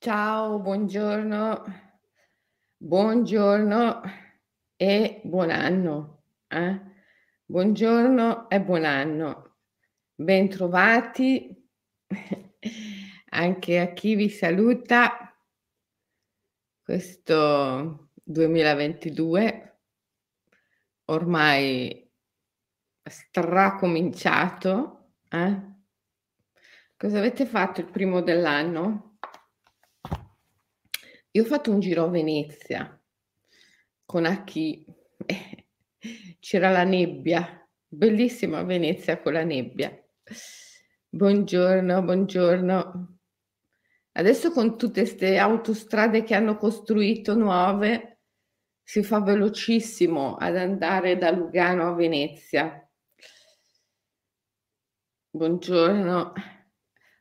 Ciao, buongiorno. Buongiorno e buon anno, eh. Buongiorno e buon anno. Bentrovati anche a chi vi saluta questo 2022 ormai stracominciato, eh. Cosa avete fatto il primo dell'anno? Io ho fatto un giro a Venezia con Achille. C'era la nebbia, bellissima Venezia con la nebbia. Buongiorno, buongiorno. Adesso con tutte 'ste autostrade che hanno costruito nuove, si fa velocissimo ad andare da Lugano a Venezia. Buongiorno.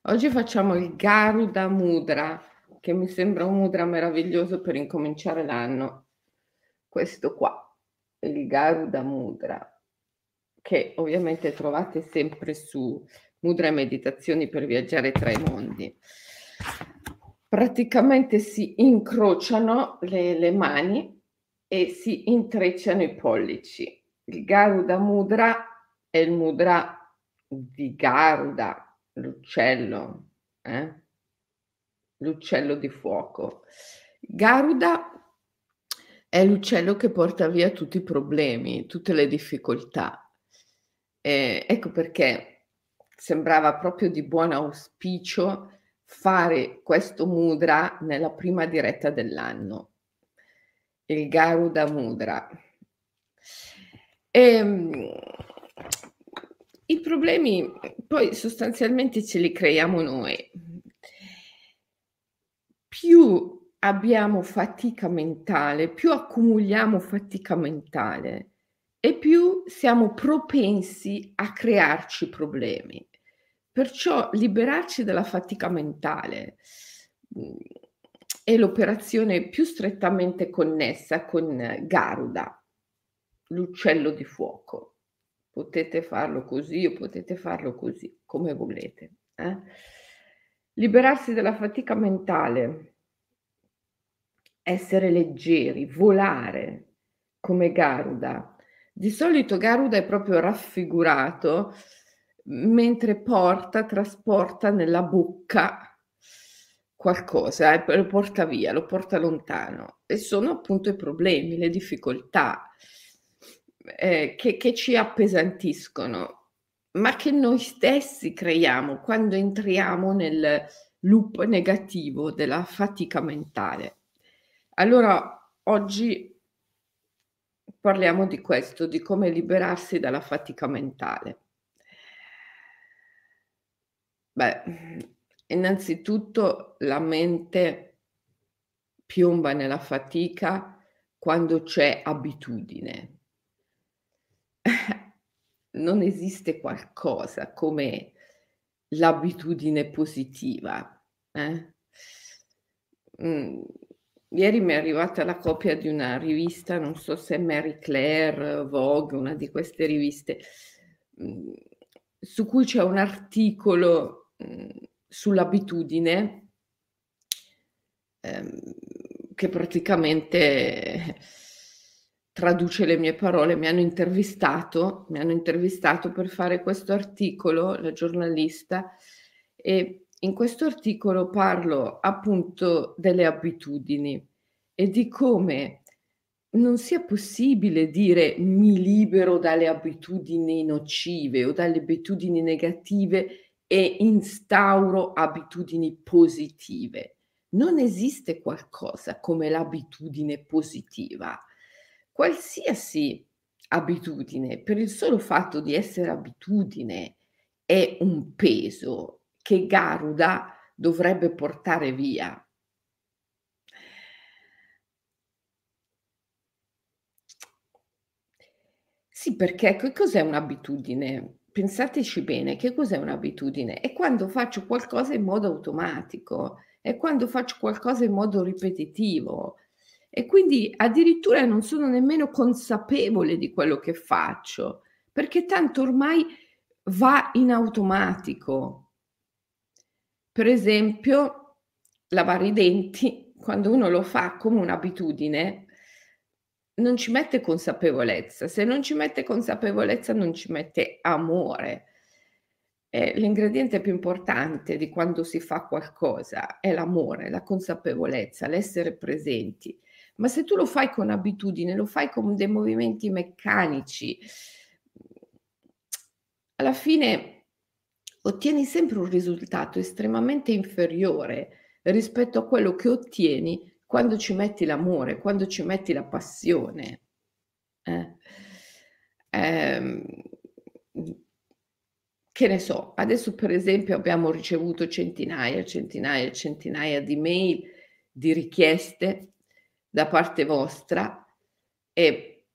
Oggi facciamo il Garuda Mudra che mi sembra un mudra meraviglioso per incominciare l'anno. Questo qua, il Garuda Mudra, che ovviamente trovate sempre su Mudra e Meditazioni per viaggiare tra i mondi. Praticamente si incrociano le, le mani e si intrecciano i pollici. Il Garuda Mudra è il mudra di Garuda, l'uccello. Eh? L'uccello di fuoco. Garuda è l'uccello che porta via tutti i problemi, tutte le difficoltà. Eh, ecco perché sembrava proprio di buon auspicio fare questo mudra nella prima diretta dell'anno, il Garuda Mudra. E, ehm, I problemi poi sostanzialmente ce li creiamo noi più abbiamo fatica mentale, più accumuliamo fatica mentale e più siamo propensi a crearci problemi. Perciò liberarci dalla fatica mentale mhmm, è l'operazione più strettamente connessa con Garuda, l'uccello di fuoco. Potete farlo così o potete farlo così, come volete. Eh? Liberarsi dalla fatica mentale, essere leggeri, volare come Garuda. Di solito Garuda è proprio raffigurato mentre porta, trasporta nella bocca qualcosa, eh, lo porta via, lo porta lontano. E sono appunto i problemi, le difficoltà eh, che, che ci appesantiscono ma che noi stessi creiamo quando entriamo nel loop negativo della fatica mentale. Allora, oggi parliamo di questo, di come liberarsi dalla fatica mentale. Beh, innanzitutto la mente piomba nella fatica quando c'è abitudine non esiste qualcosa come l'abitudine positiva. Eh? Mm. Ieri mi è arrivata la copia di una rivista, non so se Mary Claire, Vogue, una di queste riviste, mm, su cui c'è un articolo mm, sull'abitudine ehm, che praticamente traduce le mie parole, mi hanno intervistato, mi hanno intervistato per fare questo articolo, la giornalista, e in questo articolo parlo appunto delle abitudini e di come non sia possibile dire mi libero dalle abitudini nocive o dalle abitudini negative e instauro abitudini positive. Non esiste qualcosa come l'abitudine positiva qualsiasi abitudine, per il solo fatto di essere abitudine, è un peso che Garuda dovrebbe portare via. Sì, perché che cos'è un'abitudine? Pensateci bene, che cos'è un'abitudine? È quando faccio qualcosa in modo automatico, è quando faccio qualcosa in modo ripetitivo, e quindi addirittura non sono nemmeno consapevole di quello che faccio, perché tanto ormai va in automatico. Per esempio, lavare i denti, quando uno lo fa come un'abitudine, non ci mette consapevolezza. Se non ci mette consapevolezza, non ci mette amore. Eh, l'ingrediente più importante di quando si fa qualcosa è l'amore, la consapevolezza, l'essere presenti. Ma se tu lo fai con abitudine, lo fai con dei movimenti meccanici, alla fine ottieni sempre un risultato estremamente inferiore rispetto a quello che ottieni quando ci metti l'amore, quando ci metti la passione. Eh? Ehm, che ne so, adesso per esempio abbiamo ricevuto centinaia, centinaia, centinaia di mail, di richieste da parte vostra e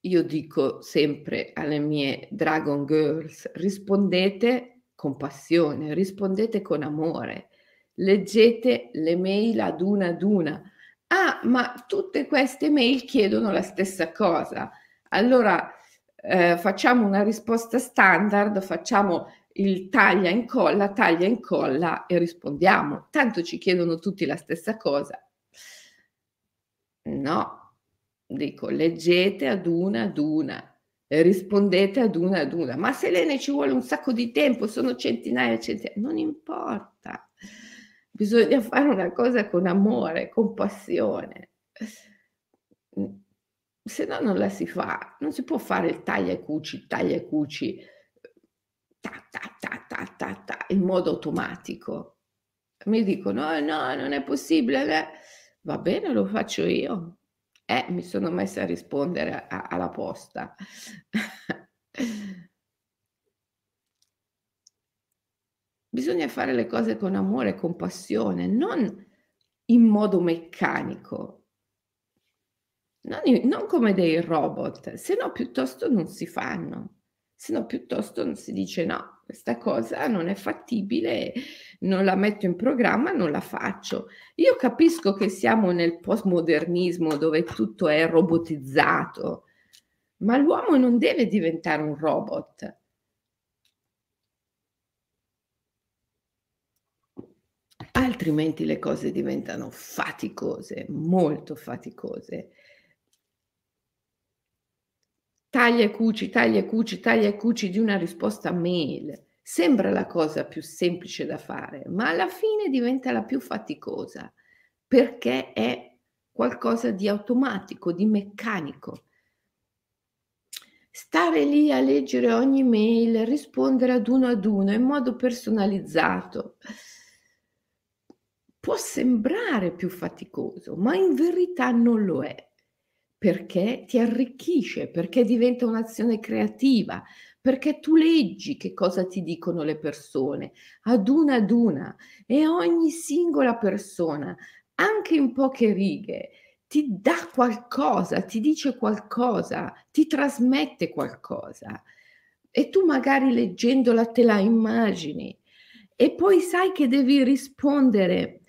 io dico sempre alle mie Dragon Girls, rispondete con passione, rispondete con amore, leggete le mail ad una ad una. Ah, ma tutte queste mail chiedono la stessa cosa. Allora eh, facciamo una risposta standard, facciamo il taglia incolla, taglia incolla e rispondiamo. Tanto ci chiedono tutti la stessa cosa. No, dico leggete ad una ad una, rispondete ad una ad una. Ma se lei ne ci vuole un sacco di tempo, sono centinaia e centinaia, non importa. Bisogna fare una cosa con amore, con passione se no non la si fa, non si può fare il taglia e cuci, taglia e cuci, ta, ta, ta, ta, ta, ta, in modo automatico. Mi dicono, no, no, non è possibile, eh. va bene, lo faccio io. Eh, mi sono messa a rispondere a, alla posta. Bisogna fare le cose con amore con passione, non in modo meccanico, non, non come dei robot, se no piuttosto non si fanno, se no piuttosto non si dice no, questa cosa non è fattibile, non la metto in programma, non la faccio. Io capisco che siamo nel postmodernismo dove tutto è robotizzato, ma l'uomo non deve diventare un robot. Altrimenti le cose diventano faticose, molto faticose taglia e cuci, taglia e cuci, taglia e cuci di una risposta mail. Sembra la cosa più semplice da fare, ma alla fine diventa la più faticosa perché è qualcosa di automatico, di meccanico. Stare lì a leggere ogni mail, rispondere ad uno ad uno in modo personalizzato può sembrare più faticoso, ma in verità non lo è perché ti arricchisce, perché diventa un'azione creativa, perché tu leggi che cosa ti dicono le persone ad una ad una e ogni singola persona, anche in poche righe, ti dà qualcosa, ti dice qualcosa, ti trasmette qualcosa. E tu magari leggendola te la immagini. E poi sai che devi rispondere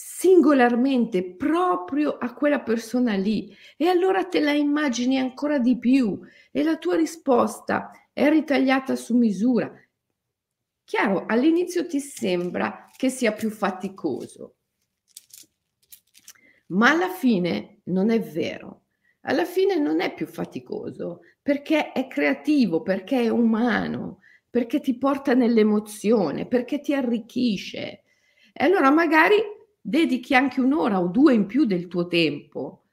singolarmente proprio a quella persona lì e allora te la immagini ancora di più e la tua risposta è ritagliata su misura. Chiaro, all'inizio ti sembra che sia più faticoso, ma alla fine non è vero. Alla fine non è più faticoso perché è creativo, perché è umano, perché ti porta nell'emozione, perché ti arricchisce. E allora magari dedichi anche un'ora o due in più del tuo tempo.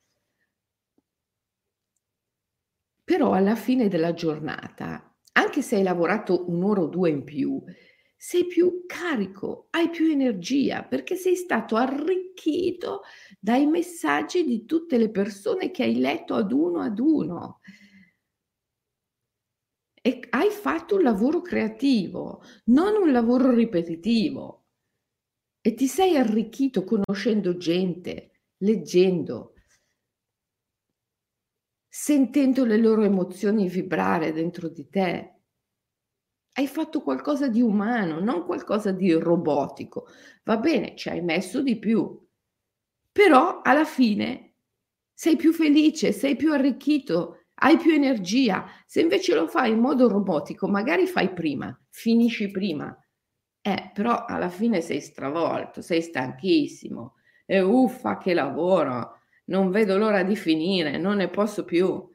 Però alla fine della giornata, anche se hai lavorato un'ora o due in più, sei più carico, hai più energia perché sei stato arricchito dai messaggi di tutte le persone che hai letto ad uno ad uno. E hai fatto un lavoro creativo, non un lavoro ripetitivo e ti sei arricchito conoscendo gente, leggendo, sentendo le loro emozioni vibrare dentro di te. Hai fatto qualcosa di umano, non qualcosa di robotico. Va bene, ci hai messo di più, però alla fine sei più felice, sei più arricchito, hai più energia. Se invece lo fai in modo robotico, magari fai prima, finisci prima, Eh, però alla fine sei stravolto, sei stanchissimo e uffa che lavoro, non vedo l'ora di finire, non ne posso più.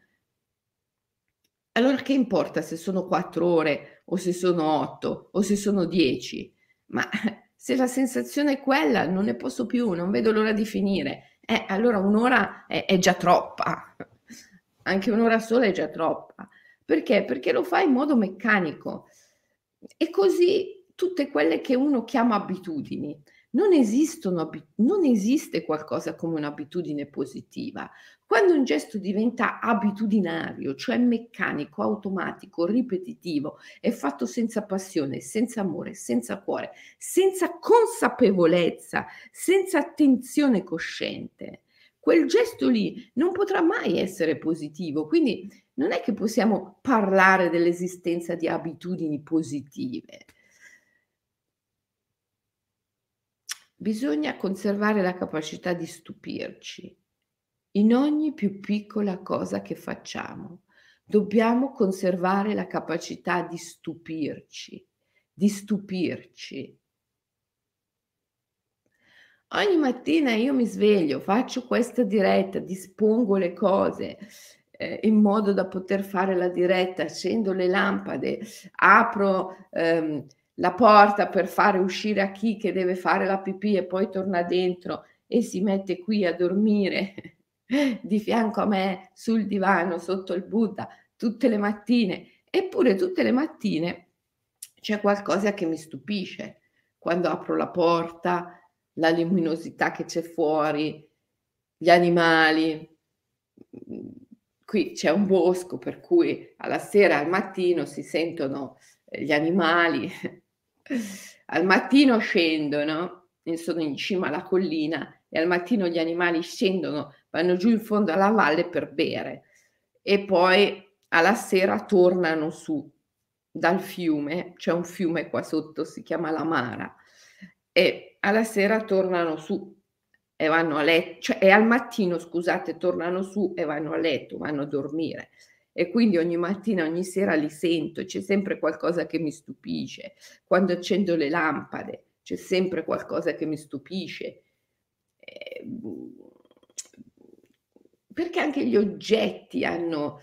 Allora che importa se sono 4 ore o se sono 8 o se sono 10? Ma se la sensazione è quella, non ne posso più, non vedo l'ora di finire. Eh, allora un'ora è, è già troppa. Anche un'ora sola è già troppa. Perché? Perché lo fai in modo meccanico. E così tutte quelle che uno chiama abitudini non esistono, non esiste qualcosa come un'abitudine positiva. Quando un gesto diventa abitudinario, cioè meccanico, automatico, ripetitivo, è fatto senza passione, senza amore, senza cuore, senza consapevolezza, senza attenzione cosciente, quel gesto lì non potrà mai essere positivo. Quindi non è che possiamo parlare dell'esistenza di abitudini positive. Bisogna conservare la capacità di stupirci in ogni più piccola cosa che facciamo. Dobbiamo conservare la capacità di stupirci, di stupirci. Ogni mattina io mi sveglio, faccio questa diretta, dispongo le cose eh, in modo da poter fare la diretta, accendo le lampade, apro ehm, la porta per fare uscire a chi che deve fare la pipì e poi torna dentro e si mette qui a dormire di fianco a me sul divano sotto il Buddha tutte le mattine. Eppure tutte le mattine c'è qualcosa che mi stupisce. Quando apro la porta, la luminosità che c'è fuori, gli animali. Qui c'è un bosco per cui alla sera al mattino si sentono gli animali al mattino scendono, sono in cima alla collina e al mattino gli animali scendono, vanno giù in fondo alla valle per bere. E poi alla sera tornano su dal fiume, c'è un fiume qua sotto, si chiama la Mara, e alla sera tornano su e vanno a letto, cioè, e al mattino, scusate, tornano su e vanno a letto, vanno a dormire e quindi ogni mattina, ogni sera li sento, c'è sempre qualcosa che mi stupisce. Quando accendo le lampade c'è sempre qualcosa che mi stupisce. Eh, perché anche gli oggetti hanno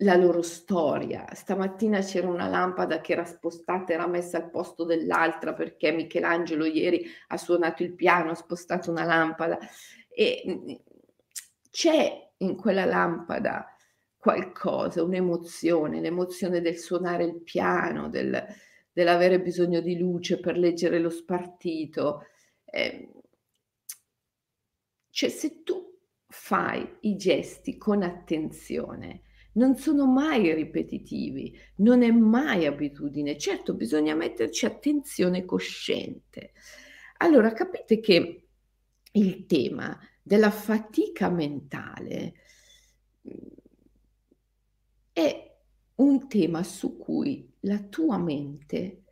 la loro storia. Stamattina c'era una lampada che era spostata, era messa al posto dell'altra perché Michelangelo ieri ha suonato il piano, ha spostato una lampada e mm, c'è in quella lampada qualcosa, un'emozione, l'emozione del suonare il piano, del, dell'avere bisogno di luce per leggere lo spartito. Eh, cioè se tu fai i gesti con attenzione, non sono mai ripetitivi, non è mai abitudine. Certo, bisogna metterci attenzione cosciente. Allora, capite che il tema della fatica mentale un tema su cui la tua mente,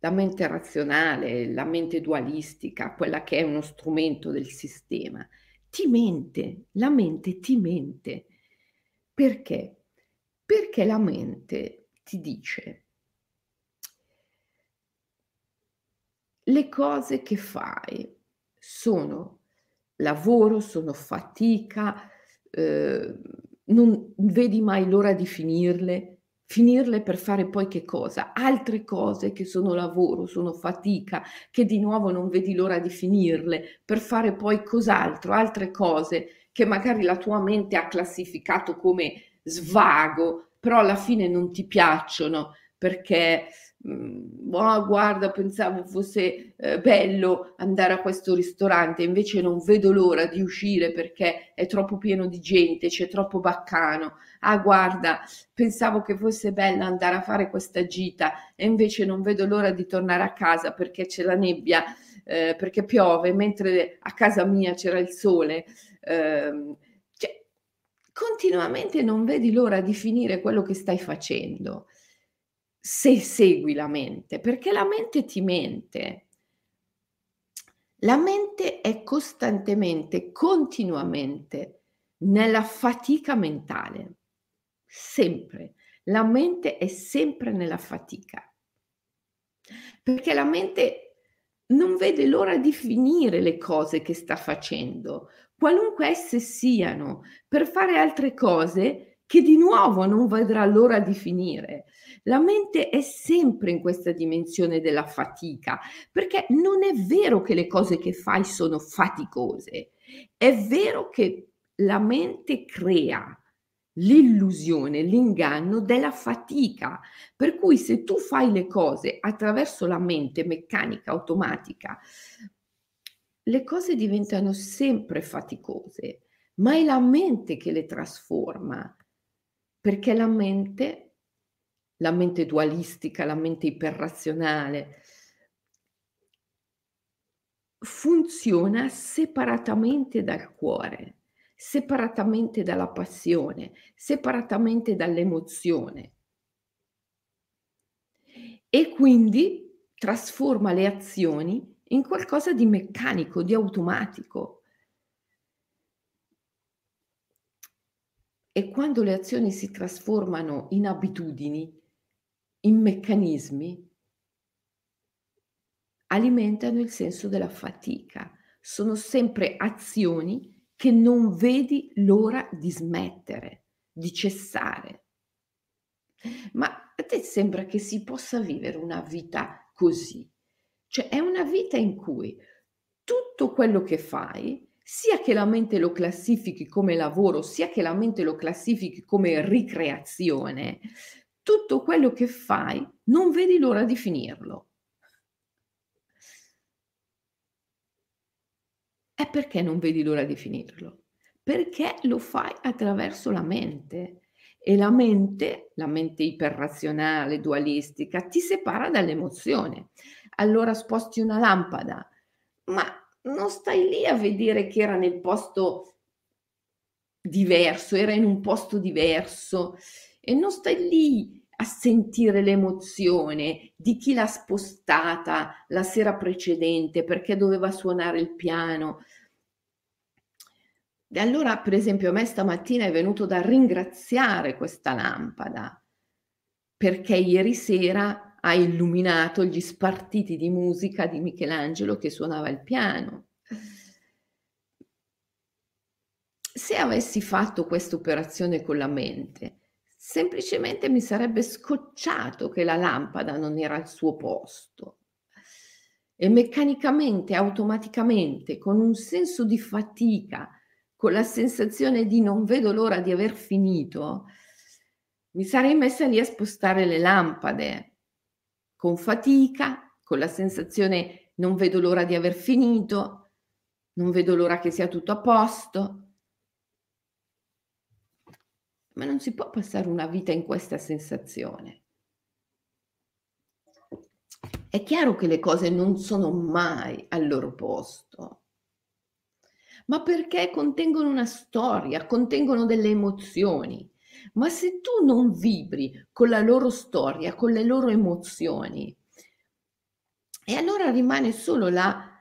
la mente razionale, la mente dualistica, quella che è uno strumento del sistema, ti mente, la mente ti mente. Perché? Perché la mente ti dice le cose che fai sono lavoro, sono fatica, eh, non vedi mai l'ora di finirle, finirle per fare poi che cosa? Altre cose che sono lavoro, sono fatica, che di nuovo non vedi l'ora di finirle, per fare poi cos'altro, altre cose che magari la tua mente ha classificato come svago, però alla fine non ti piacciono perché oh, guarda, pensavo fosse eh, bello andare a questo ristorante, invece non vedo l'ora di uscire perché è troppo pieno di gente, c'è troppo baccano. Ah, guarda, pensavo che fosse bello andare a fare questa gita e invece non vedo l'ora di tornare a casa perché c'è la nebbia, eh, perché piove, mentre a casa mia c'era il sole. Eh, cioè, continuamente non vedi l'ora di finire quello che stai facendo se segui la mente, perché la mente ti mente. La mente è costantemente, continuamente nella fatica mentale, sempre. La mente è sempre nella fatica. Perché la mente non vede l'ora di finire le cose che sta facendo, qualunque esse siano, per fare altre cose che di nuovo non vedrà l'ora di finire. La mente è sempre in questa dimensione della fatica, perché non è vero che le cose che fai sono faticose, è vero che la mente crea l'illusione, l'inganno della fatica. Per cui se tu fai le cose attraverso la mente meccanica, automatica, le cose diventano sempre faticose, ma è la mente che le trasforma, perché la mente, la mente dualistica, la mente iperrazionale, funziona separatamente dal cuore separatamente dalla passione, separatamente dall'emozione. E quindi trasforma le azioni in qualcosa di meccanico, di automatico. E quando le azioni si trasformano in abitudini, in meccanismi, alimentano il senso della fatica. Sono sempre azioni che non vedi l'ora di smettere, di cessare. Ma a te sembra che si possa vivere una vita così? Cioè è una vita in cui tutto quello che fai, sia che la mente lo classifichi come lavoro, sia che la mente lo classifichi come ricreazione, tutto quello che fai non vedi l'ora di finirlo. E perché non vedi l'ora di finirlo? Perché lo fai attraverso la mente e la mente, la mente iperrazionale, dualistica, ti separa dall'emozione. Allora sposti una lampada, ma non stai lì a vedere che era nel posto diverso, era in un posto diverso e non stai lì a sentire l'emozione di chi l'ha spostata la sera precedente perché doveva suonare il piano. E allora, per esempio, a me stamattina è venuto da ringraziare questa lampada perché ieri sera ha illuminato gli spartiti di musica di Michelangelo che suonava il piano. Se avessi fatto questa operazione con la mente, semplicemente mi sarebbe scocciato che la lampada non era al suo posto. E meccanicamente, automaticamente, con un senso di fatica, con la sensazione di non vedo l'ora di aver finito, mi sarei messa lì a spostare le lampade con fatica, con la sensazione non vedo l'ora di aver finito, non vedo l'ora che sia tutto a posto. Ma non si può passare una vita in questa sensazione. È chiaro che le cose non sono mai al loro posto, ma perché contengono una storia, contengono delle emozioni. Ma se tu non vibri con la loro storia, con le loro emozioni, e allora rimane solo la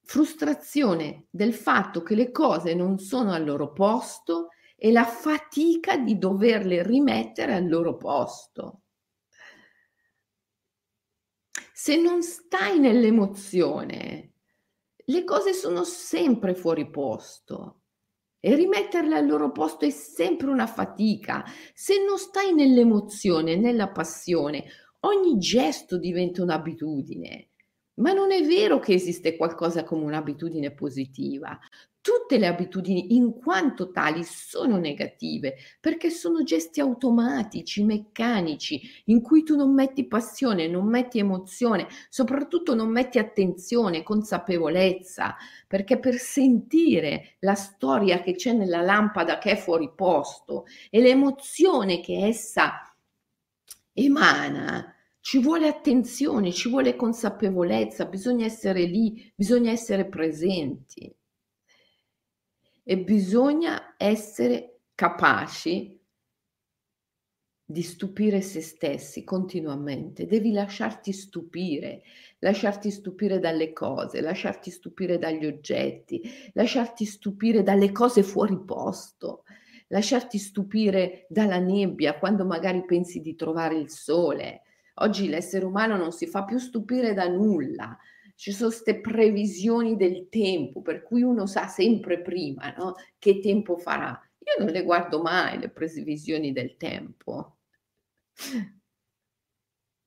frustrazione del fatto che le cose non sono al loro posto e la fatica di doverle rimettere al loro posto. Se non stai nell'emozione, le cose sono sempre fuori posto e rimetterle al loro posto è sempre una fatica. Se non stai nell'emozione, nella passione, ogni gesto diventa un'abitudine. Ma non è vero che esiste qualcosa come un'abitudine positiva. Tutte le abitudini, in quanto tali, sono negative perché sono gesti automatici, meccanici, in cui tu non metti passione, non metti emozione, soprattutto non metti attenzione, consapevolezza, perché per sentire la storia che c'è nella lampada che è fuori posto e l'emozione che essa emana, ci vuole attenzione, ci vuole consapevolezza, bisogna essere lì, bisogna essere presenti e bisogna essere capaci di stupire se stessi continuamente, devi lasciarti stupire, lasciarti stupire dalle cose, lasciarti stupire dagli oggetti, lasciarti stupire dalle cose fuori posto, lasciarti stupire dalla nebbia quando magari pensi di trovare il sole, Oggi l'essere umano non si fa più stupire da nulla. Ci sono queste previsioni del tempo, per cui uno sa sempre prima no? che tempo farà. Io non le guardo mai le previsioni del tempo.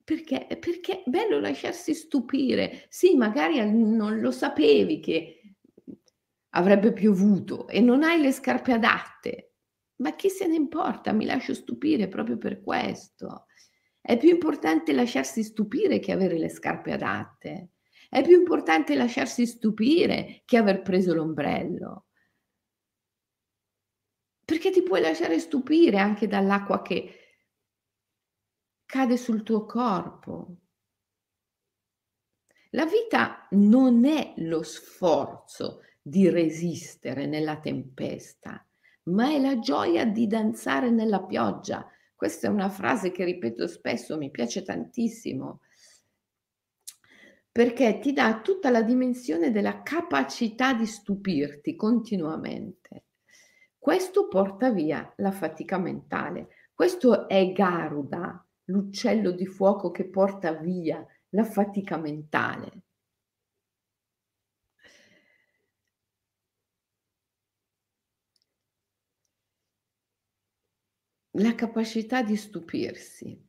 Perché? Perché è bello lasciarsi stupire. Sì, magari non lo sapevi che avrebbe piovuto e non hai le scarpe adatte. Ma chi se ne importa? Mi lascio stupire proprio per questo. È più importante lasciarsi stupire che avere le scarpe adatte. È più importante lasciarsi stupire che aver preso l'ombrello. Perché ti puoi lasciare stupire anche dall'acqua che cade sul tuo corpo. La vita non è lo sforzo di resistere nella tempesta, ma è la gioia di danzare nella pioggia. Questa è una frase che ripeto spesso, mi piace tantissimo, perché ti dà tutta la dimensione della capacità di stupirti continuamente. Questo porta via la fatica mentale. Questo è Garuda, l'uccello di fuoco che porta via la fatica mentale. La capacità di stupirsi.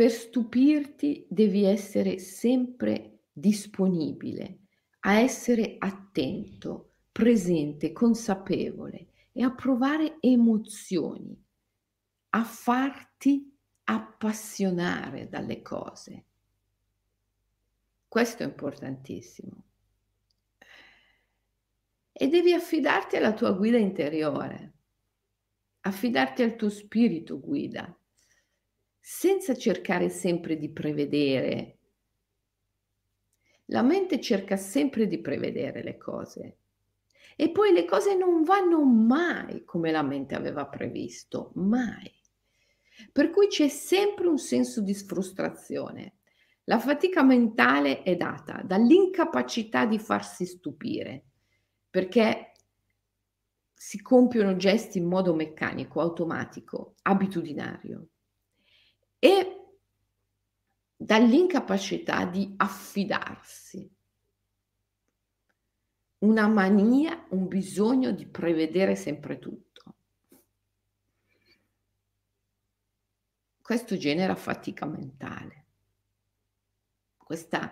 Per stupirti devi essere sempre disponibile a essere attento, presente, consapevole e a provare emozioni a farti appassionare dalle cose. Questo è importantissimo. E devi affidarti alla tua guida interiore, affidarti al tuo spirito guida, senza cercare sempre di prevedere. La mente cerca sempre di prevedere le cose e poi le cose non vanno mai come la mente aveva previsto, mai. Per cui c'è sempre un senso di frustrazione. La fatica mentale è data dall'incapacità di farsi stupire, perché si compiono gesti in modo meccanico, automatico, abitudinario e dall'incapacità di affidarsi. Una mania, un bisogno di prevedere sempre tutto. Questo genera fatica mentale, questa,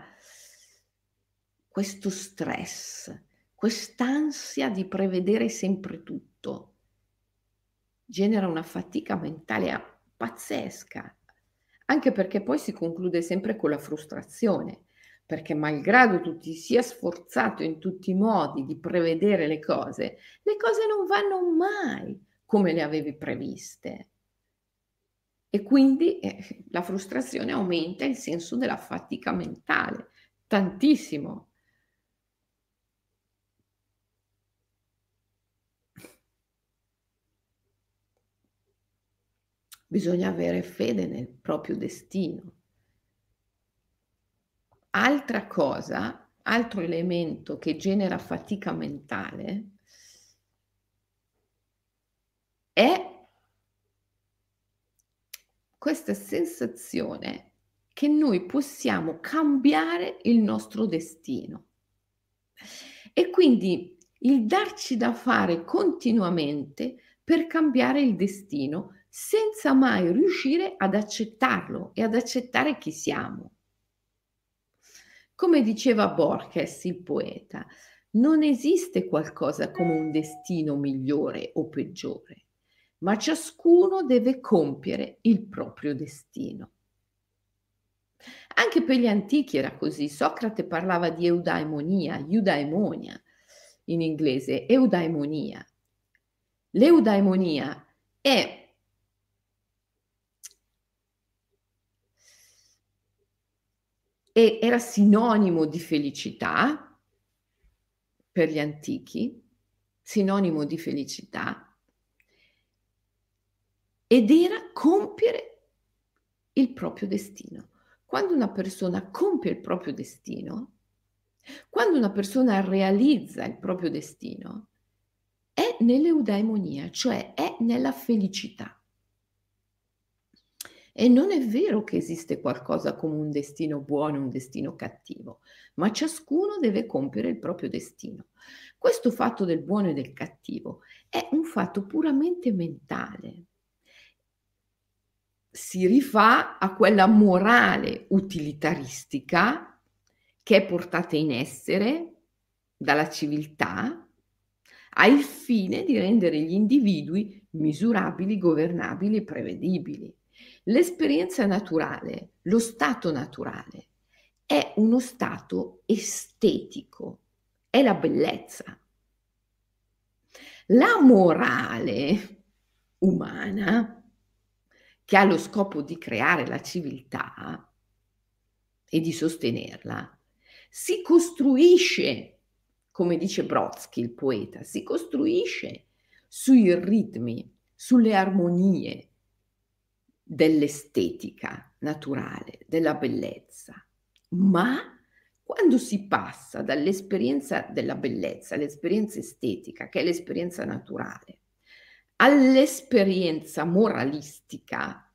questo stress, quest'ansia di prevedere sempre tutto, genera una fatica mentale pazzesca, anche perché poi si conclude sempre con la frustrazione, perché malgrado tu ti sia sforzato in tutti i modi di prevedere le cose, le cose non vanno mai come le avevi previste. E quindi eh, la frustrazione aumenta il senso della fatica mentale, tantissimo. Bisogna avere fede nel proprio destino. Altra cosa, altro elemento che genera fatica mentale è questa sensazione che noi possiamo cambiare il nostro destino. E quindi il darci da fare continuamente per cambiare il destino senza mai riuscire ad accettarlo e ad accettare chi siamo. Come diceva Borges, il poeta, non esiste qualcosa come un destino migliore o peggiore ma ciascuno deve compiere il proprio destino. Anche per gli antichi era così. Socrate parlava di eudaimonia, eudaimonia in inglese, eudaimonia. L'eudaimonia è era sinonimo di felicità per gli antichi, sinonimo di felicità, ed era compiere il proprio destino. Quando una persona compie il proprio destino, quando una persona realizza il proprio destino, è nell'eudaimonia, cioè è nella felicità. E non è vero che esiste qualcosa come un destino buono e un destino cattivo, ma ciascuno deve compiere il proprio destino. Questo fatto del buono e del cattivo è un fatto puramente mentale. Si rifà a quella morale utilitaristica che è portata in essere dalla civiltà al fine di rendere gli individui misurabili, governabili e prevedibili. L'esperienza naturale, lo stato naturale, è uno stato estetico, è la bellezza. La morale umana, che ha lo scopo di creare la civiltà e di sostenerla, si costruisce, come dice Brodsky, il poeta, si costruisce sui ritmi, sulle armonie, dell'estetica naturale, della bellezza, ma quando si passa dall'esperienza della bellezza, l'esperienza estetica, che è l'esperienza naturale, all'esperienza moralistica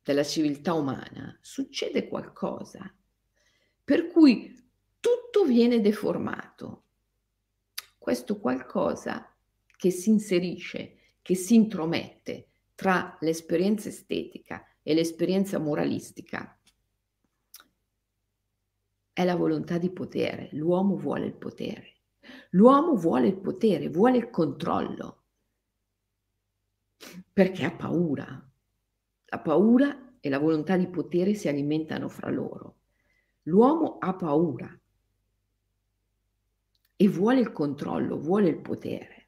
della civiltà umana, succede qualcosa per cui tutto viene deformato. Questo qualcosa che si inserisce, che si intromette, tra l'esperienza estetica e l'esperienza moralistica è la volontà di potere. L'uomo vuole il potere. L'uomo vuole il potere, vuole il controllo, perché ha paura. La paura e la volontà di potere si alimentano fra loro. L'uomo ha paura e vuole il controllo, vuole il potere.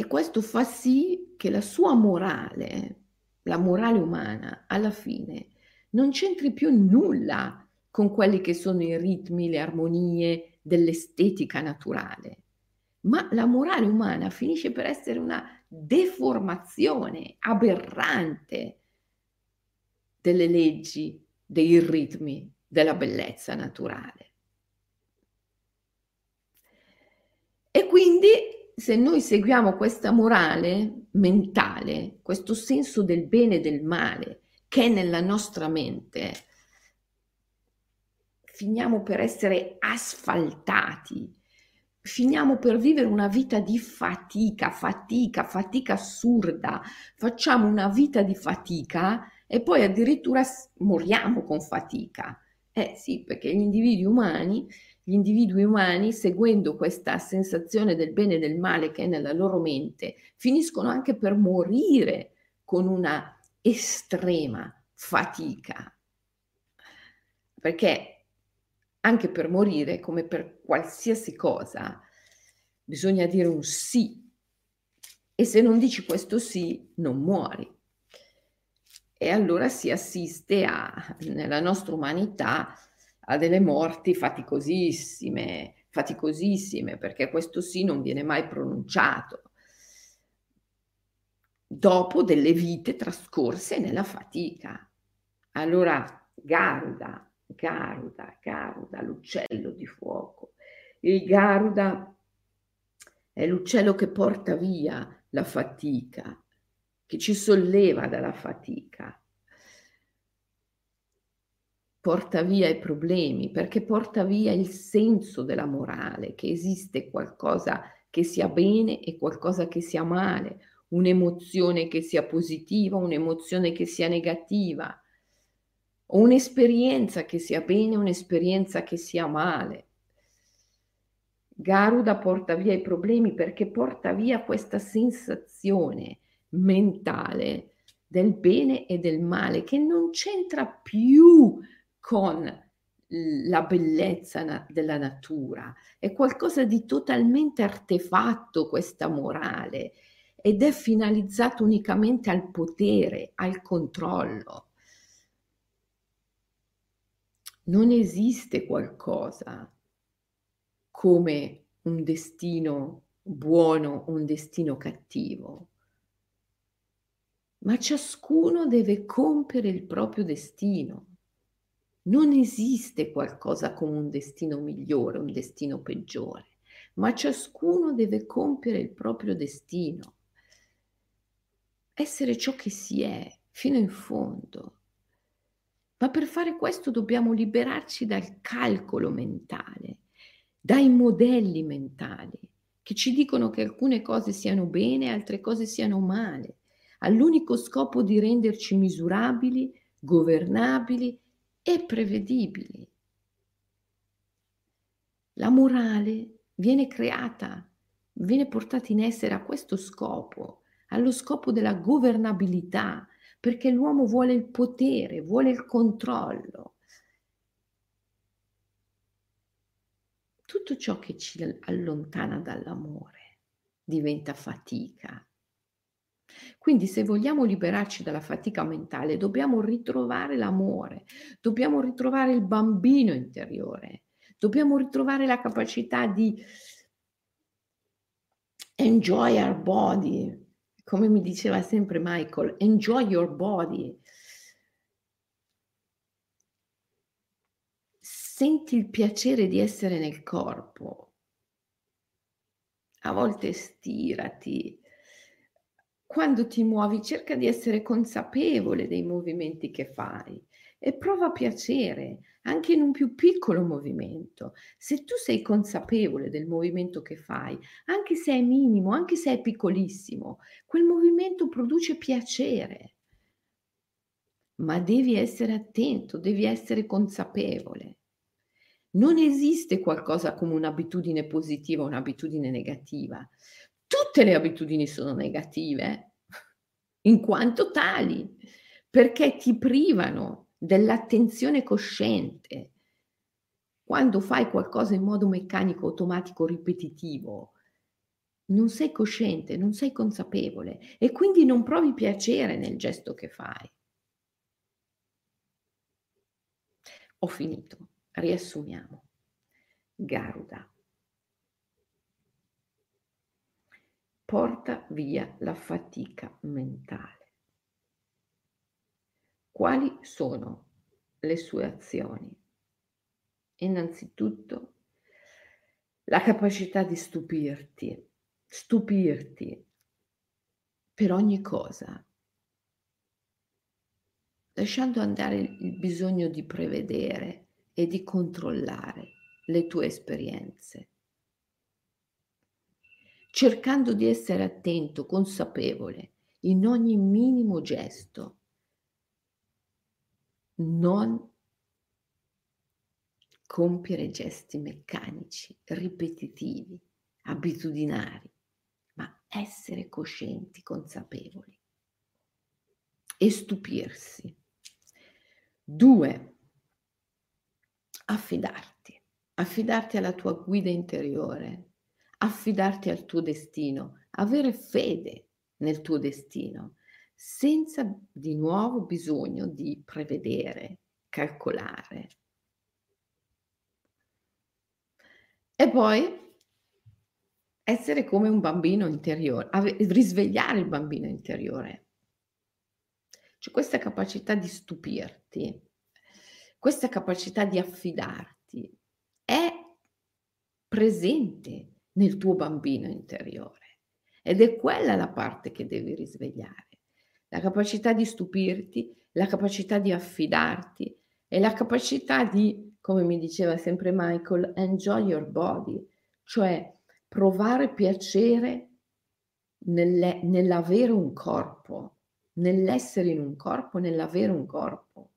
E questo fa sì che la sua morale, la morale umana, alla fine non c'entri più nulla con quelli che sono i ritmi, le armonie dell'estetica naturale, ma la morale umana finisce per essere una deformazione aberrante delle leggi, dei ritmi della bellezza naturale. E quindi se noi seguiamo questa morale mentale, questo senso del bene e del male che è nella nostra mente, finiamo per essere asfaltati, finiamo per vivere una vita di fatica, fatica, fatica assurda, facciamo una vita di fatica e poi addirittura moriamo con fatica. Eh sì, perché gli individui umani gli individui umani, seguendo questa sensazione del bene e del male che è nella loro mente, finiscono anche per morire con una estrema fatica. Perché anche per morire, come per qualsiasi cosa, bisogna dire un sì. E se non dici questo sì, non muori. E allora si assiste a, nella nostra umanità a delle morti faticosissime, faticosissime, perché questo sì non viene mai pronunciato, dopo delle vite trascorse nella fatica. Allora, Garuda, Garuda, Garuda, l'uccello di fuoco. Il Garuda è l'uccello che porta via la fatica, che ci solleva dalla fatica porta via i problemi, perché porta via il senso della morale, che esiste qualcosa che sia bene e qualcosa che sia male, un'emozione che sia positiva, un'emozione che sia negativa, o un'esperienza che sia bene, un'esperienza che sia male. Garuda porta via i problemi perché porta via questa sensazione mentale del bene e del male che non c'entra più con la bellezza della natura, è qualcosa di totalmente artefatto questa morale ed è finalizzato unicamente al potere, al controllo. Non esiste qualcosa come un destino buono, un destino cattivo, ma ciascuno deve compiere il proprio destino. Non esiste qualcosa come un destino migliore, un destino peggiore, ma ciascuno deve compiere il proprio destino. essere ciò che si è fino in fondo. Ma per fare questo dobbiamo liberarci dal calcolo mentale, dai modelli mentali che ci dicono che alcune cose siano bene e altre cose siano male, all'unico scopo di renderci misurabili, governabili e prevedibili. La morale viene creata, viene portata in essere a questo scopo, allo scopo della governabilità, perché l'uomo vuole il potere, vuole il controllo. Tutto ciò che ci allontana dall'amore diventa fatica. Quindi se vogliamo liberarci dalla fatica mentale, dobbiamo ritrovare l'amore, dobbiamo ritrovare il bambino interiore, dobbiamo ritrovare la capacità di enjoy our body, come mi diceva sempre Michael, enjoy your body. Senti il piacere di essere nel corpo. A volte stirati. Quando ti muovi, cerca di essere consapevole dei movimenti che fai e prova piacere anche in un più piccolo movimento. Se tu sei consapevole del movimento che fai, anche se è minimo, anche se è piccolissimo, quel movimento produce piacere. Ma devi essere attento, devi essere consapevole. Non esiste qualcosa come un'abitudine positiva o un'abitudine negativa. Tutte le abitudini sono negative in quanto tali, perché ti privano dell'attenzione cosciente. Quando fai qualcosa in modo meccanico, automatico, ripetitivo, non sei cosciente, non sei consapevole e quindi non provi piacere nel gesto che fai. Ho finito, riassumiamo. Garuda. Porta via la fatica mentale. Quali sono le sue azioni? Innanzitutto, la capacità di stupirti, stupirti per ogni cosa, lasciando andare il bisogno di prevedere e di controllare le tue esperienze, cercando di essere attento, consapevole in ogni minimo gesto. Non compiere gesti meccanici, ripetitivi, abitudinari, ma essere coscienti, consapevoli e stupirsi. Due, affidarti, affidarti alla tua guida interiore, affidarti al tuo destino, avere fede nel tuo destino, senza di nuovo bisogno di prevedere, calcolare. E poi essere come un bambino interiore, risvegliare il bambino interiore. C'è questa capacità di stupirti, questa capacità di affidarti è presente nel tuo bambino interiore ed è quella la parte che devi risvegliare la capacità di stupirti, la capacità di affidarti e la capacità di, come mi diceva sempre Michael, enjoy your body, cioè provare piacere nelle, nell'avere un corpo, nell'essere in un corpo, nell'avere un corpo.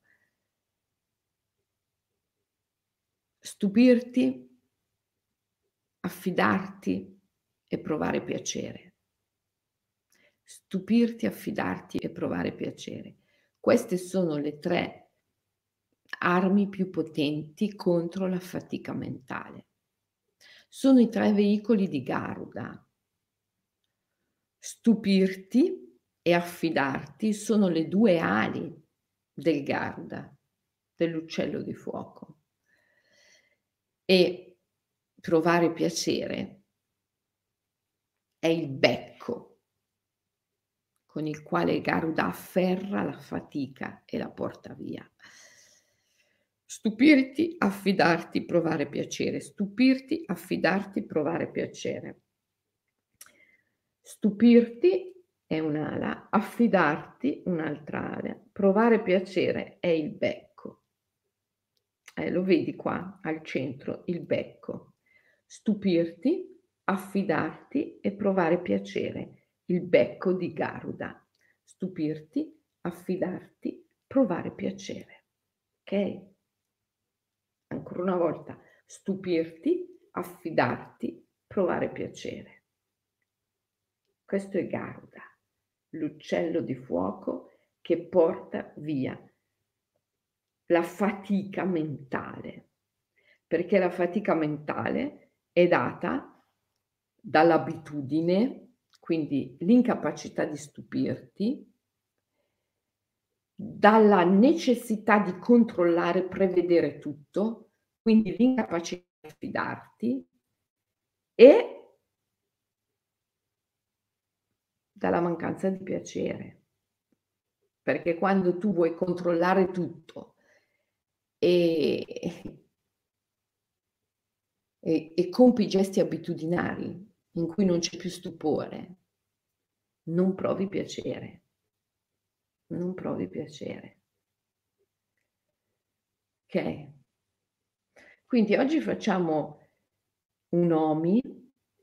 Stupirti, affidarti e provare piacere stupirti, affidarti e provare piacere. Queste sono le tre armi più potenti contro la fatica mentale. Sono i tre veicoli di Garuda. Stupirti e affidarti sono le due ali del Garuda, dell'uccello di fuoco. E provare piacere è il becco con il quale Garuda afferra la fatica e la porta via. Stupirti, affidarti, provare piacere. Stupirti, affidarti, provare piacere. Stupirti è un'ala, affidarti un'altra ala, provare piacere è il becco. Eh, lo vedi qua al centro, il becco. Stupirti, affidarti e provare piacere, il becco di Garuda. Stupirti, affidarti, provare piacere. Ok? Ancora una volta, stupirti, affidarti, provare piacere. Questo è Garuda l'uccello di fuoco che porta via la fatica mentale, perché la fatica mentale è data dall'abitudine, quindi l'incapacità di stupirti, dalla necessità di controllare, prevedere tutto, quindi l'incapacità di fidarti e dalla mancanza di piacere. Perché quando tu vuoi controllare tutto e, e, e compi gesti abitudinari in cui non c'è più stupore, non provi piacere. Non provi piacere. Ok? Quindi oggi facciamo un OMI,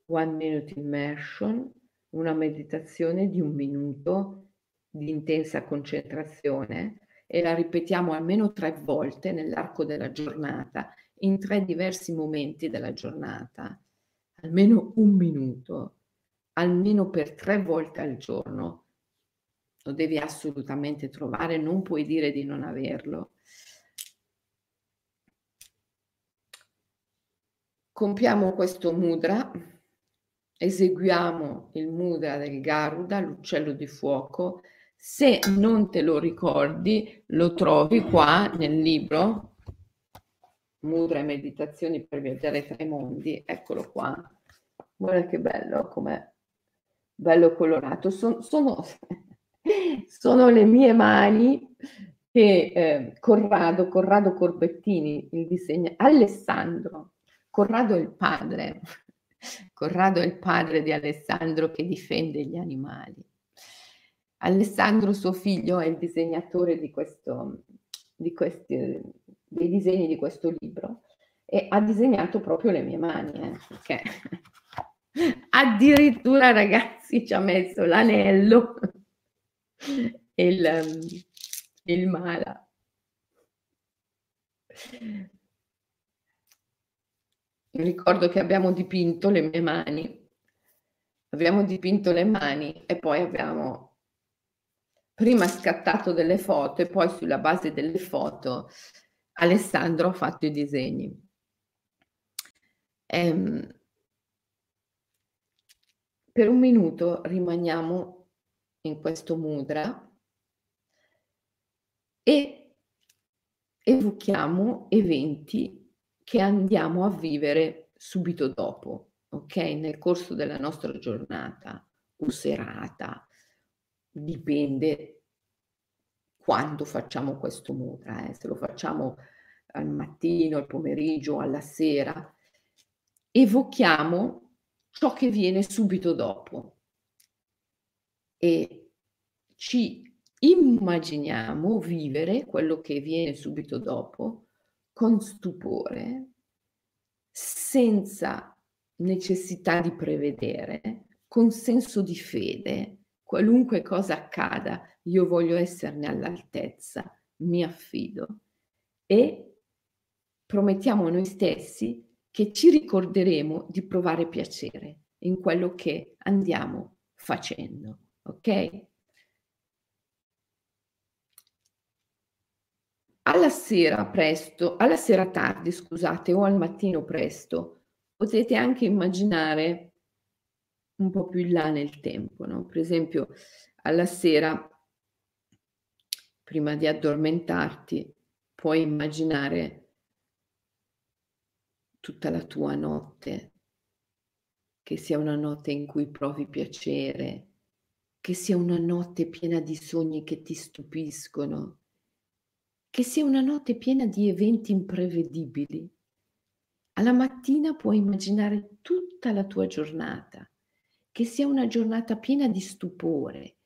One Minute Immersion, una meditazione di un minuto di intensa concentrazione e la ripetiamo almeno tre volte nell'arco della giornata, in tre diversi momenti della giornata, almeno un minuto, almeno per tre volte al giorno. Lo devi assolutamente trovare, non puoi dire di non averlo. Compiamo questo mudra eseguiamo il mudra del Garuda, l'uccello di fuoco. Se non te lo ricordi, lo trovi qua nel libro Mudra e meditazioni per viaggiare tra i mondi. Eccolo qua. Guarda che bello, com'è bello colorato. Son, sono, sono le mie mani che eh, Corrado, Corrado Corbettini, il disegno, Alessandro, Corrado è il padre, Corrado è il padre di Alessandro che difende gli animali. Alessandro, suo figlio, è il disegnatore di questo, di questi, dei disegni di questo libro e ha disegnato proprio le mie mani. Eh, perché addirittura, ragazzi, ci ha messo l'anello e il, il mala. ricordo che abbiamo dipinto le mie mani, abbiamo dipinto le mani e poi abbiamo prima scattato delle foto e poi sulla base delle foto Alessandro ha fatto i disegni. Ehm, per un minuto rimaniamo in questo mudra e evochiamo eventi che andiamo a vivere subito dopo, ok? Nel corso della nostra giornata o serata, dipende quando facciamo questo mudra, eh? se lo facciamo al mattino, al pomeriggio, alla sera, evochiamo ciò che viene subito dopo e ci immaginiamo vivere quello che viene subito dopo con stupore, senza necessità di prevedere, con senso di fede, qualunque cosa accada, io voglio esserne all'altezza, mi affido e promettiamo a noi stessi che ci ricorderemo di provare piacere in quello che andiamo facendo, ok? alla sera presto, alla sera tardi, scusate, o al mattino presto, potete anche immaginare un po' più in là nel tempo, no? Per esempio, alla sera, prima di addormentarti, puoi immaginare tutta la tua notte, che sia una notte in cui provi piacere, che sia una notte piena di sogni che ti stupiscono, che sia una notte piena di eventi imprevedibili. Alla mattina puoi immaginare tutta la tua giornata, che sia una giornata piena di stupore,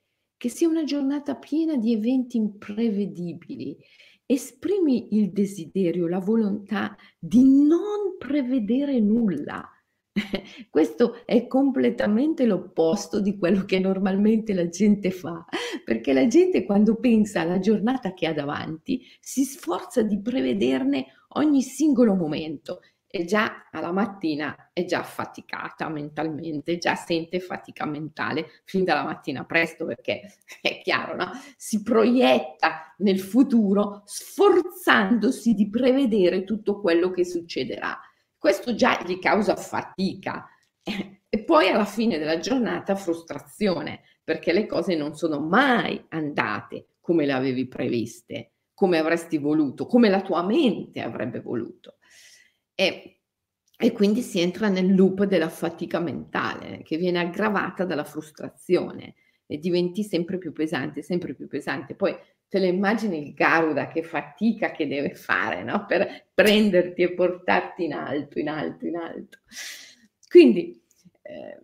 che sia una giornata piena di eventi imprevedibili. Esprimi il desiderio, la volontà di non prevedere nulla. Questo è completamente l'opposto di quello che normalmente la gente fa, perché la gente quando pensa alla giornata che ha davanti si sforza di prevederne ogni singolo momento e già alla mattina è già affaticata mentalmente, già sente fatica mentale fin dalla mattina presto perché è chiaro, no? si proietta nel futuro sforzandosi di prevedere tutto quello che succederà. Questo già gli causa fatica e poi alla fine della giornata frustrazione perché le cose non sono mai andate come le avevi previste, come avresti voluto, come la tua mente avrebbe voluto. E, e quindi si entra nel loop della fatica mentale che viene aggravata dalla frustrazione e diventi sempre più pesante, sempre più pesante. Poi te le immagini il Garuda che fatica che deve fare no? per prenderti e portarti in alto, in alto, in alto. Quindi eh,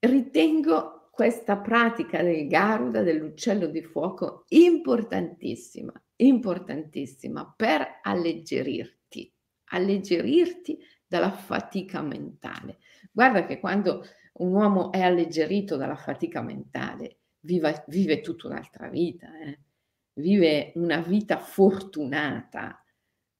ritengo questa pratica del Garuda, dell'uccello di fuoco, importantissima, importantissima per alleggerirti alleggerirti dalla fatica mentale. Guarda che quando un uomo è alleggerito dalla fatica mentale, vive, vive tutta un'altra vita, eh? vive una vita fortunata,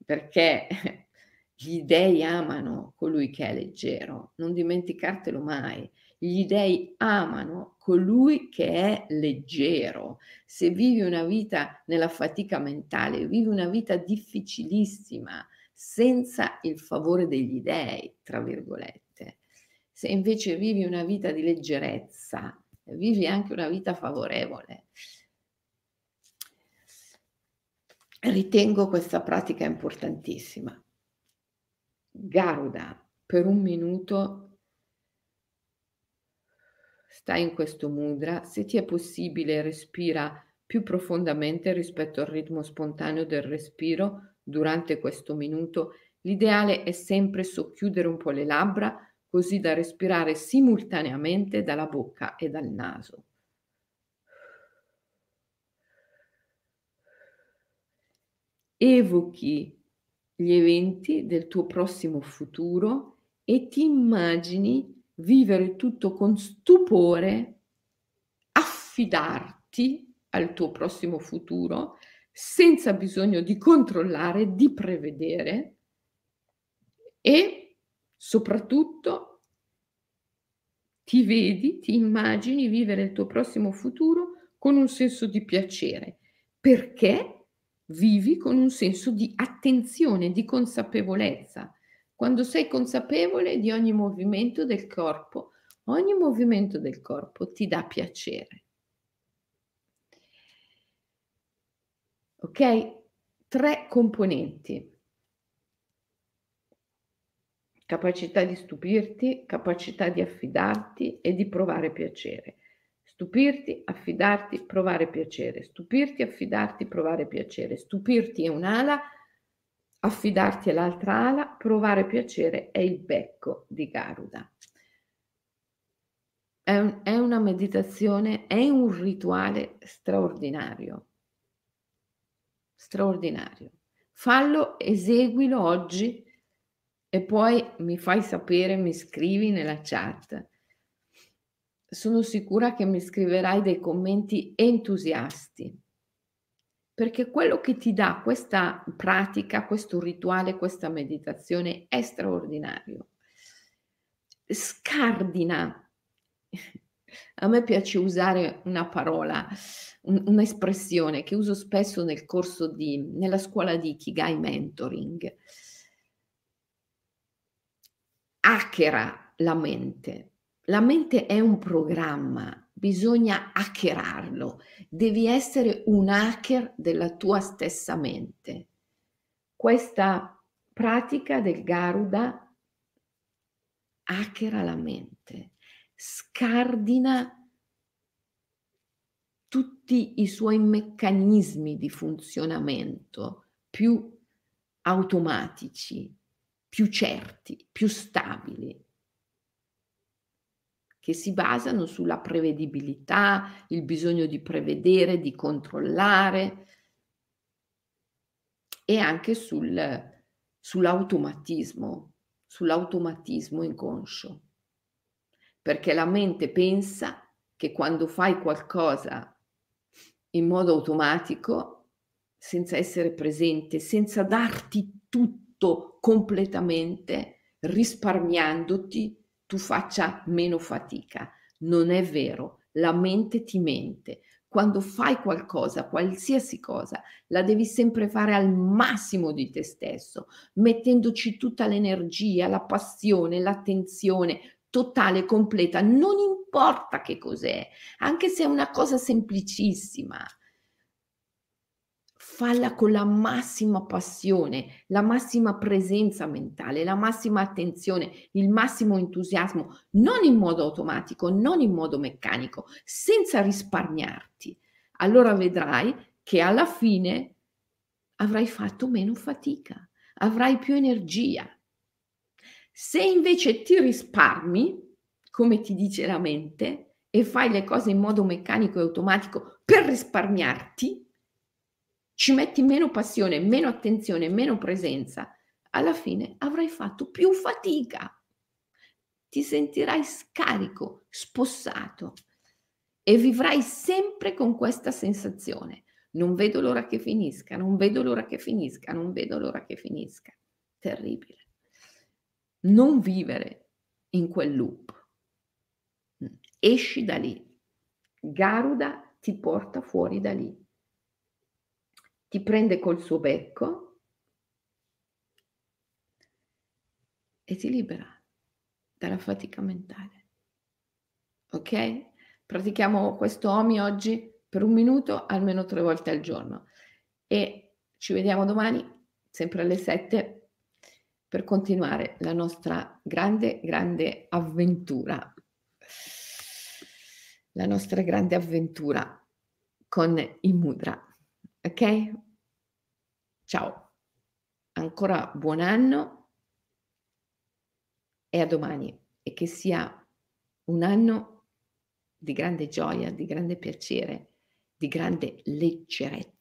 perché gli dèi amano colui che è leggero, non dimenticartelo mai. Gli dèi amano colui che è leggero. Se vivi una vita nella fatica mentale, vivi una vita difficilissima, senza il favore degli dèi, tra virgolette. Se invece vivi una vita di leggerezza, vivi anche una vita favorevole. Ritengo questa pratica importantissima. Garuda, per un minuto stai in questo mudra, se ti è possibile respira più profondamente rispetto al ritmo spontaneo del respiro durante questo minuto, l'ideale è sempre socchiudere un po' le labbra così da respirare simultaneamente dalla bocca e dal naso. Evochi gli eventi del tuo prossimo futuro e ti immagini vivere tutto con stupore, affidarti al tuo prossimo futuro senza bisogno di controllare, di prevedere e soprattutto ti vedi, ti immagini vivere il tuo prossimo futuro con un senso di piacere, perché vivi con un senso di attenzione, di consapevolezza. Quando sei consapevole di ogni movimento del corpo, ogni movimento del corpo ti dà piacere. Ok? Tre componenti. Capacità di stupirti, capacità di affidarti e di provare piacere. Stupirti, affidarti, provare piacere. Stupirti, affidarti, provare piacere. Stupirti è un'ala, affidarti è l'altra ala, provare piacere è il becco di Garuda. È, un, è una meditazione, è un rituale straordinario straordinario. Fallo, eseguilo oggi e poi mi fai sapere, mi scrivi nella chat. Sono sicura che mi scriverai dei commenti entusiasti, perché quello che ti dà questa pratica, questo rituale, questa meditazione è straordinario. Scardina a me piace usare una parola, un, un'espressione che uso spesso nel corso di, nella scuola di Kigai Mentoring. Hackera la mente. La mente è un programma, bisogna hackerarlo. Devi essere un hacker della tua stessa mente. Questa pratica del Garuda hackera la mente scardina tutti i suoi meccanismi di funzionamento più automatici, più certi, più stabili, che si basano sulla prevedibilità, il bisogno di prevedere, di controllare e anche sul, sull'automatismo, sull'automatismo inconscio. Perché la mente pensa che quando fai qualcosa in modo automatico, senza essere presente, senza darti tutto completamente, risparmiandoti, tu faccia meno fatica. Non è vero, la mente ti mente. Quando fai qualcosa, qualsiasi cosa, la devi sempre fare al massimo di te stesso, mettendoci tutta l'energia, la passione, l'attenzione totale, completa. Non importa che cos'è, anche se è una cosa semplicissima falla con la massima passione, la massima presenza mentale, la massima attenzione, il massimo entusiasmo, non in modo automatico, non in modo meccanico, senza risparmiarti. Allora vedrai che alla fine avrai fatto meno fatica, avrai più energia. Se invece ti risparmi, come ti dice la mente, e fai le cose in modo meccanico e automatico per risparmiarti, ci metti meno passione, meno attenzione, meno presenza, alla fine avrai fatto più fatica. Ti sentirai scarico, spossato e vivrai sempre con questa sensazione. Non vedo l'ora che finisca, non vedo l'ora che finisca, non vedo l'ora che finisca. Terribile. Non vivere in quel loop. Esci da lì. Garuda ti porta fuori da lì ti prende col suo becco e ti libera dalla fatica mentale. Ok? Pratichiamo questo OMI oggi per un minuto almeno tre volte al giorno e ci vediamo domani sempre alle 7 per continuare la nostra grande, grande avventura. La nostra grande avventura con i mudra. Ok? Ciao, ancora buon anno e a domani e che sia un anno di grande gioia, di grande piacere, di grande leggerezza